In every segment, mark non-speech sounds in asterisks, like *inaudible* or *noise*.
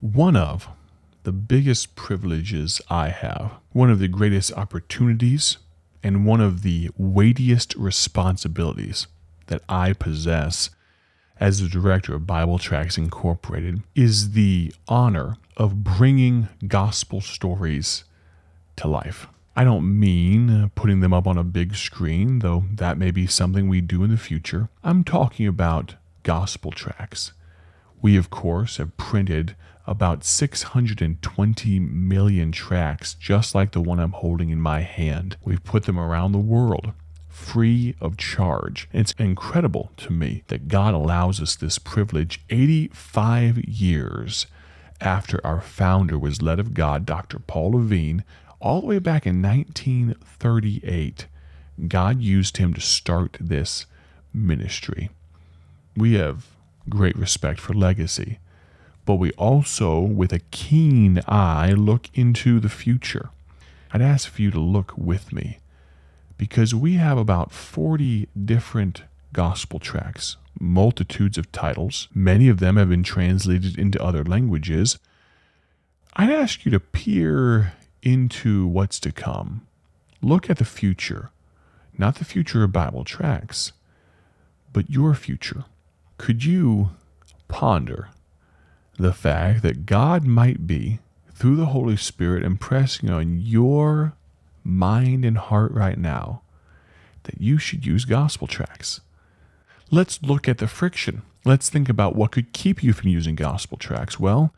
One of the biggest privileges I have, one of the greatest opportunities, and one of the weightiest responsibilities that I possess as the director of Bible Tracts Incorporated is the honor of bringing gospel stories to life. I don't mean putting them up on a big screen, though that may be something we do in the future. I'm talking about gospel tracts. We, of course, have printed about 620 million tracts just like the one I'm holding in my hand. We've put them around the world free of charge. It's incredible to me that God allows us this privilege 85 years after our founder was led of God, Dr. Paul Levine, all the way back in 1938. God used him to start this ministry. We have great respect for legacy but we also, with a keen eye, look into the future. I'd ask for you to look with me because we have about 40 different gospel tracts, multitudes of titles. Many of them have been translated into other languages. I'd ask you to peer into what's to come. Look at the future, not the future of Bible tracts, but your future. Could you ponder the fact that God might be, through the Holy Spirit, impressing on your mind and heart right now that you should use gospel tracts. Let's look at the friction. Let's think about what could keep you from using gospel tracts. Well,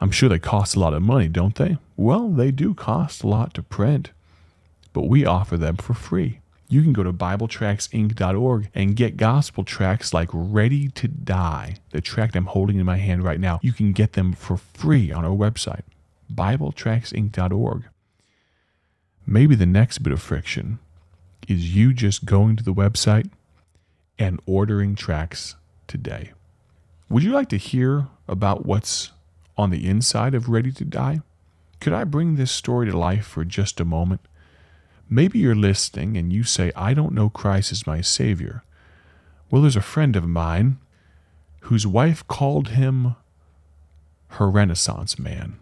I'm sure they cost a lot of money, don't they? Well, they do cost a lot to print, but we offer them for free you can go to BibleTractsInc.org and get gospel tracts like Ready to Die, the tract I'm holding in my hand right now. You can get them for free on our website, BibleTractsInc.org. Maybe the next bit of friction is you just going to the website and ordering tracts today. Would you like to hear about what's on the inside of Ready to Die? Could I bring this story to life for just a moment? Maybe you're listening and you say, I don't know Christ as my Savior. Well, there's a friend of mine whose wife called him her Renaissance man,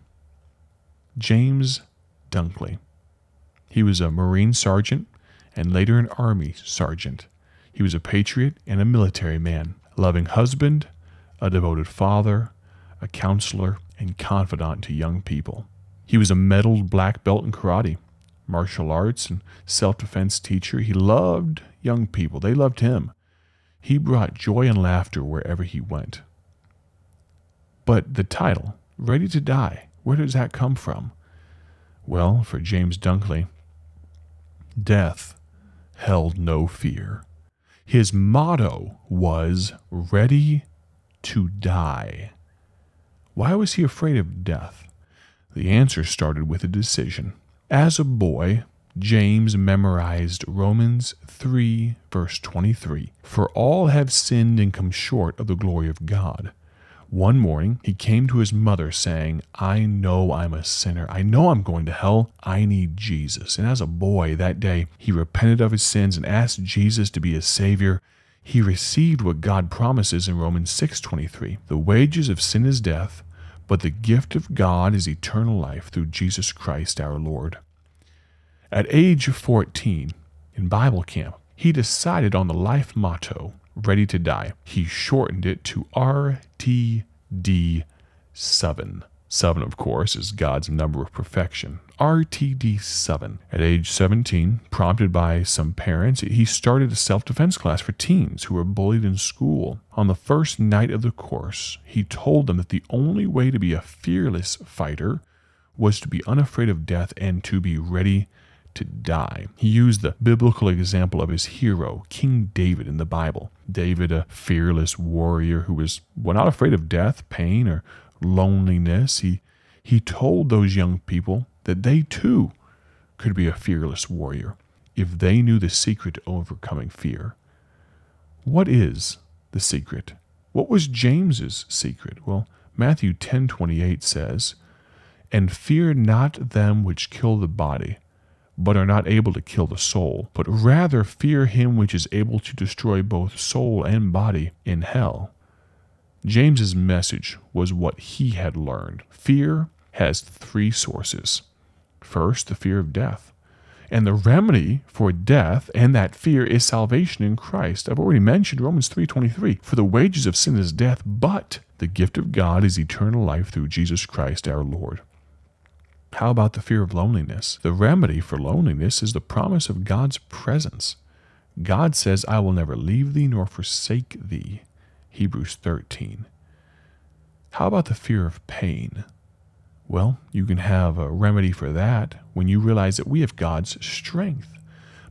James Dunkley. He was a Marine sergeant and later an Army sergeant. He was a patriot and a military man, a loving husband, a devoted father, a counselor, and confidant to young people. He was a medaled black belt in karate martial arts and self defense teacher. He loved young people, they loved him. He brought joy and laughter wherever he went. But the title, Ready to Die, where does that come from? Well, for James Dunkley, death held no fear. His motto was Ready to Die. Why was he afraid of death? The answer started with a decision. As a boy, James memorized Romans 3, verse 23 For all have sinned and come short of the glory of God. One morning, he came to his mother saying, I know I'm a sinner. I know I'm going to hell. I need Jesus. And as a boy that day, he repented of his sins and asked Jesus to be his Savior. He received what God promises in Romans 6:23. The wages of sin is death, but the gift of God is eternal life through Jesus Christ our Lord. At age 14, in Bible camp, he decided on the life motto, ready to die. He shortened it to RTD7. Seven, of course, is God's number of perfection. RTD7. At age 17, prompted by some parents, he started a self defense class for teens who were bullied in school. On the first night of the course, he told them that the only way to be a fearless fighter was to be unafraid of death and to be ready to die. He used the biblical example of his hero, King David, in the Bible. David, a fearless warrior who was well, not afraid of death, pain, or loneliness. He, he told those young people that they too could be a fearless warrior if they knew the secret to overcoming fear. What is the secret? What was James's secret? Well, Matthew 10:28 says, "And fear not them which kill the body, but are not able to kill the soul, but rather fear him which is able to destroy both soul and body in hell." James's message was what he had learned. Fear has three sources. First, the fear of death. And the remedy for death and that fear is salvation in Christ. I've already mentioned Romans 3:23, for the wages of sin is death, but the gift of God is eternal life through Jesus Christ our Lord. How about the fear of loneliness? The remedy for loneliness is the promise of God's presence. God says, I will never leave thee nor forsake thee. Hebrews 13. How about the fear of pain? Well, you can have a remedy for that when you realize that we have God's strength.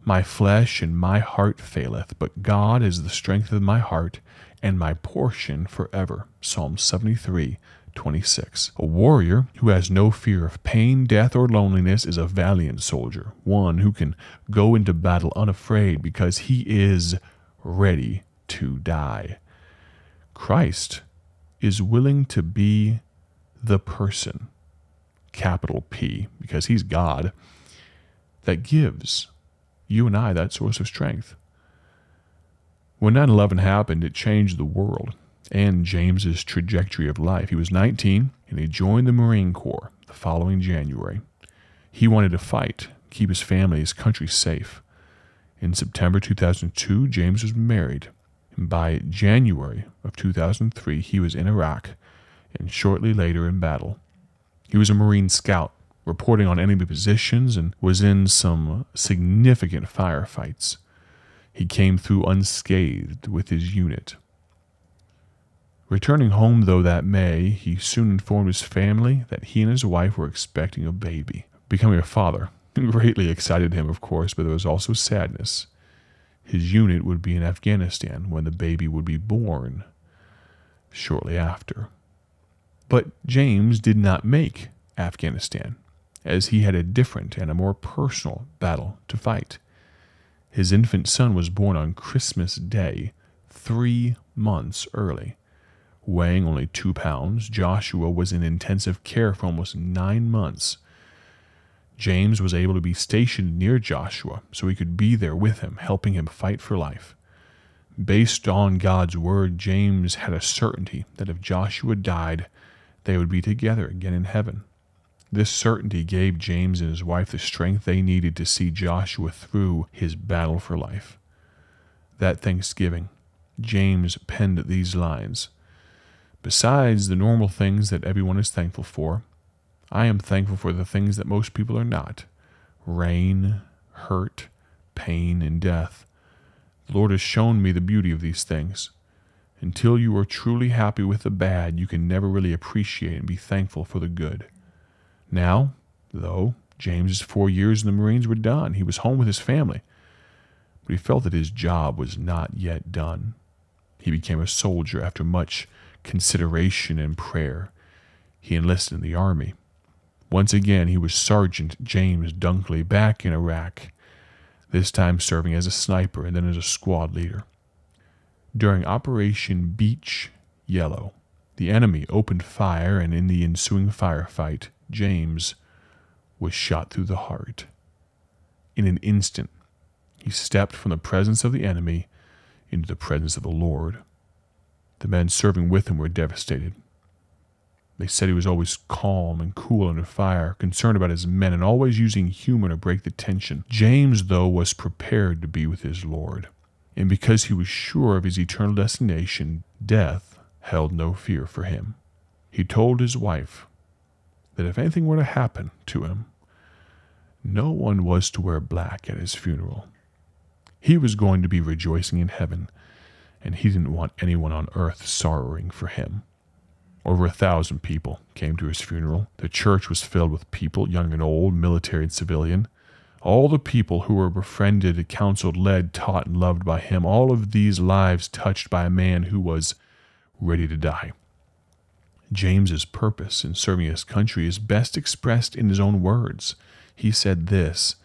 My flesh and my heart faileth, but God is the strength of my heart and my portion forever. Psalm 73, 26. A warrior who has no fear of pain, death, or loneliness is a valiant soldier, one who can go into battle unafraid because he is ready to die. Christ is willing to be the person, capital P, because he's God, that gives you and I that source of strength. When 9 11 happened, it changed the world and James's trajectory of life. He was 19 and he joined the Marine Corps the following January. He wanted to fight, keep his family, his country safe. In September 2002, James was married, and by January of 2003, he was in Iraq and shortly later in battle. He was a Marine scout, reporting on enemy positions and was in some significant firefights. He came through unscathed with his unit. Returning home, though, that May, he soon informed his family that he and his wife were expecting a baby. Becoming a father *laughs* greatly excited him, of course, but there was also sadness. His unit would be in Afghanistan when the baby would be born shortly after. But James did not make Afghanistan, as he had a different and a more personal battle to fight. His infant son was born on Christmas Day, three months early. Weighing only two pounds, Joshua was in intensive care for almost nine months. James was able to be stationed near Joshua so he could be there with him, helping him fight for life. Based on God's word, James had a certainty that if Joshua died, they would be together again in heaven. This certainty gave James and his wife the strength they needed to see Joshua through his battle for life. That Thanksgiving, James penned these lines Besides the normal things that everyone is thankful for, I am thankful for the things that most people are not rain, hurt, pain, and death. The Lord has shown me the beauty of these things. Until you are truly happy with the bad, you can never really appreciate and be thankful for the good. Now, though, James's four years in the Marines were done. He was home with his family, but he felt that his job was not yet done. He became a soldier after much consideration and prayer. He enlisted in the army. Once again, he was Sergeant James Dunkley back in Iraq, this time serving as a sniper and then as a squad leader. During Operation Beach Yellow, the enemy opened fire, and in the ensuing firefight, James was shot through the heart. In an instant, he stepped from the presence of the enemy into the presence of the Lord. The men serving with him were devastated. They said he was always calm and cool under fire, concerned about his men, and always using humor to break the tension. James, though, was prepared to be with his Lord. And because he was sure of his eternal destination, death held no fear for him. He told his wife that if anything were to happen to him, no one was to wear black at his funeral. He was going to be rejoicing in heaven and he didn't want anyone on earth sorrowing for him. Over a thousand people came to his funeral. The church was filled with people, young and old, military and civilian. All the people who were befriended, counseled, led, taught, and loved by him, all of these lives touched by a man who was ready to die. James's purpose in serving his country is best expressed in his own words. He said this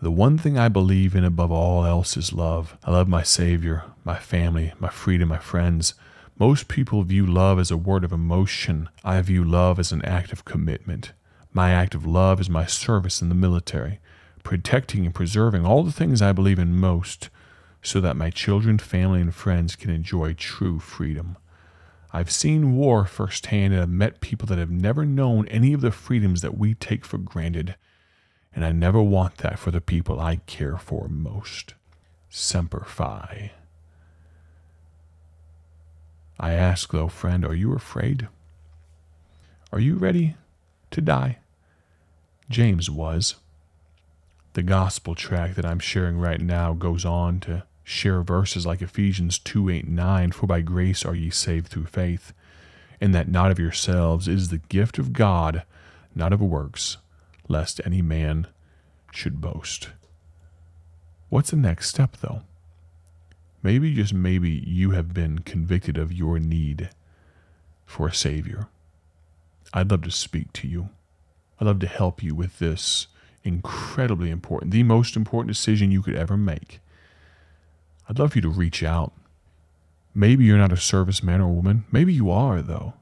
the one thing I believe in above all else is love. I love my Savior, my family, my freedom, my friends. Most people view love as a word of emotion. I view love as an act of commitment. My act of love is my service in the military, protecting and preserving all the things I believe in most so that my children, family, and friends can enjoy true freedom. I've seen war firsthand and I've met people that have never known any of the freedoms that we take for granted. And I never want that for the people I care for most. Semper Fi. I ask, though, friend, are you afraid? Are you ready to die? James was. The gospel tract that I'm sharing right now goes on to share verses like Ephesians 2 8 9, For by grace are ye saved through faith, and that not of yourselves is the gift of God, not of works, lest any man should boast. What's the next step, though? Maybe, just maybe, you have been convicted of your need for a Savior. I'd love to speak to you. I'd love to help you with this incredibly important, the most important decision you could ever make. I'd love for you to reach out. Maybe you're not a serviceman or woman. Maybe you are, though.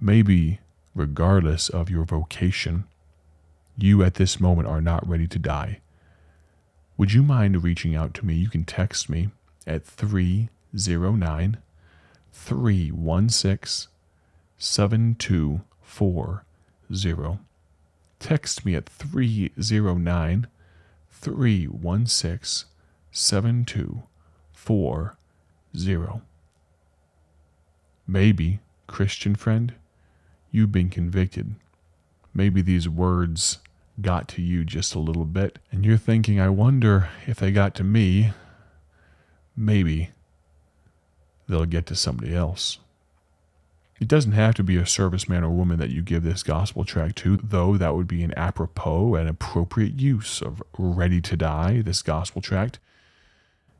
Maybe, regardless of your vocation, you at this moment are not ready to die. Would you mind reaching out to me? You can text me at 309 316 7240. Text me at 309 316 7240. Maybe, Christian friend, you've been convicted. Maybe these words got to you just a little bit, and you're thinking, I wonder if they got to me, maybe they'll get to somebody else. It doesn't have to be a serviceman or woman that you give this gospel tract to, though that would be an apropos and appropriate use of Ready to Die, this gospel tract.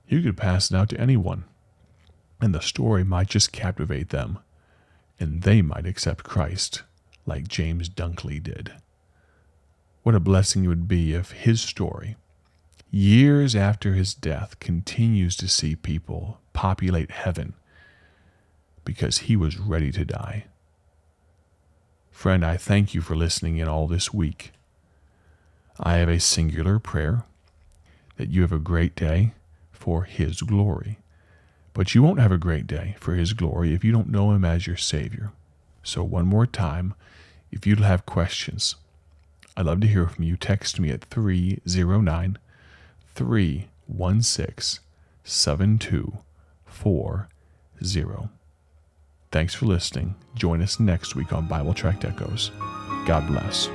You could pass it out to anyone, and the story might just captivate them, and they might accept Christ like James Dunkley did. What a blessing it would be if his story, years after his death, continues to see people populate heaven because he was ready to die. Friend, I thank you for listening in all this week. I have a singular prayer that you have a great day for His glory. But you won't have a great day for His glory if you don't know Him as your Savior. So, one more time, if you'd have questions, I'd love to hear from you. Text me at 309 316 7240. Thanks for listening. Join us next week on Bible Tract Echoes. God bless.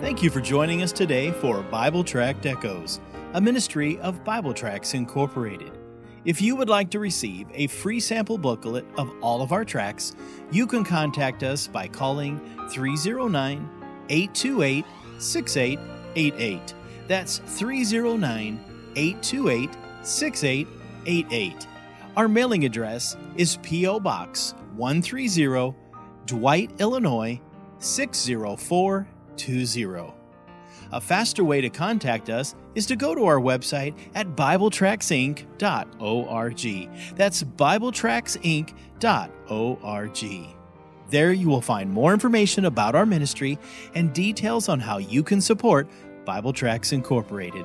Thank you for joining us today for Bible Tract Echoes, a ministry of Bible Tracts Incorporated. If you would like to receive a free sample booklet of all of our tracts, you can contact us by calling 309 828 6888. That's 309 828 6888. Our mailing address is P.O. Box 130, Dwight, Illinois 60420. A faster way to contact us is to go to our website at BibleTractsInc.org. That's BibleTractsInc.org. There you will find more information about our ministry and details on how you can support Bible Tracts Incorporated.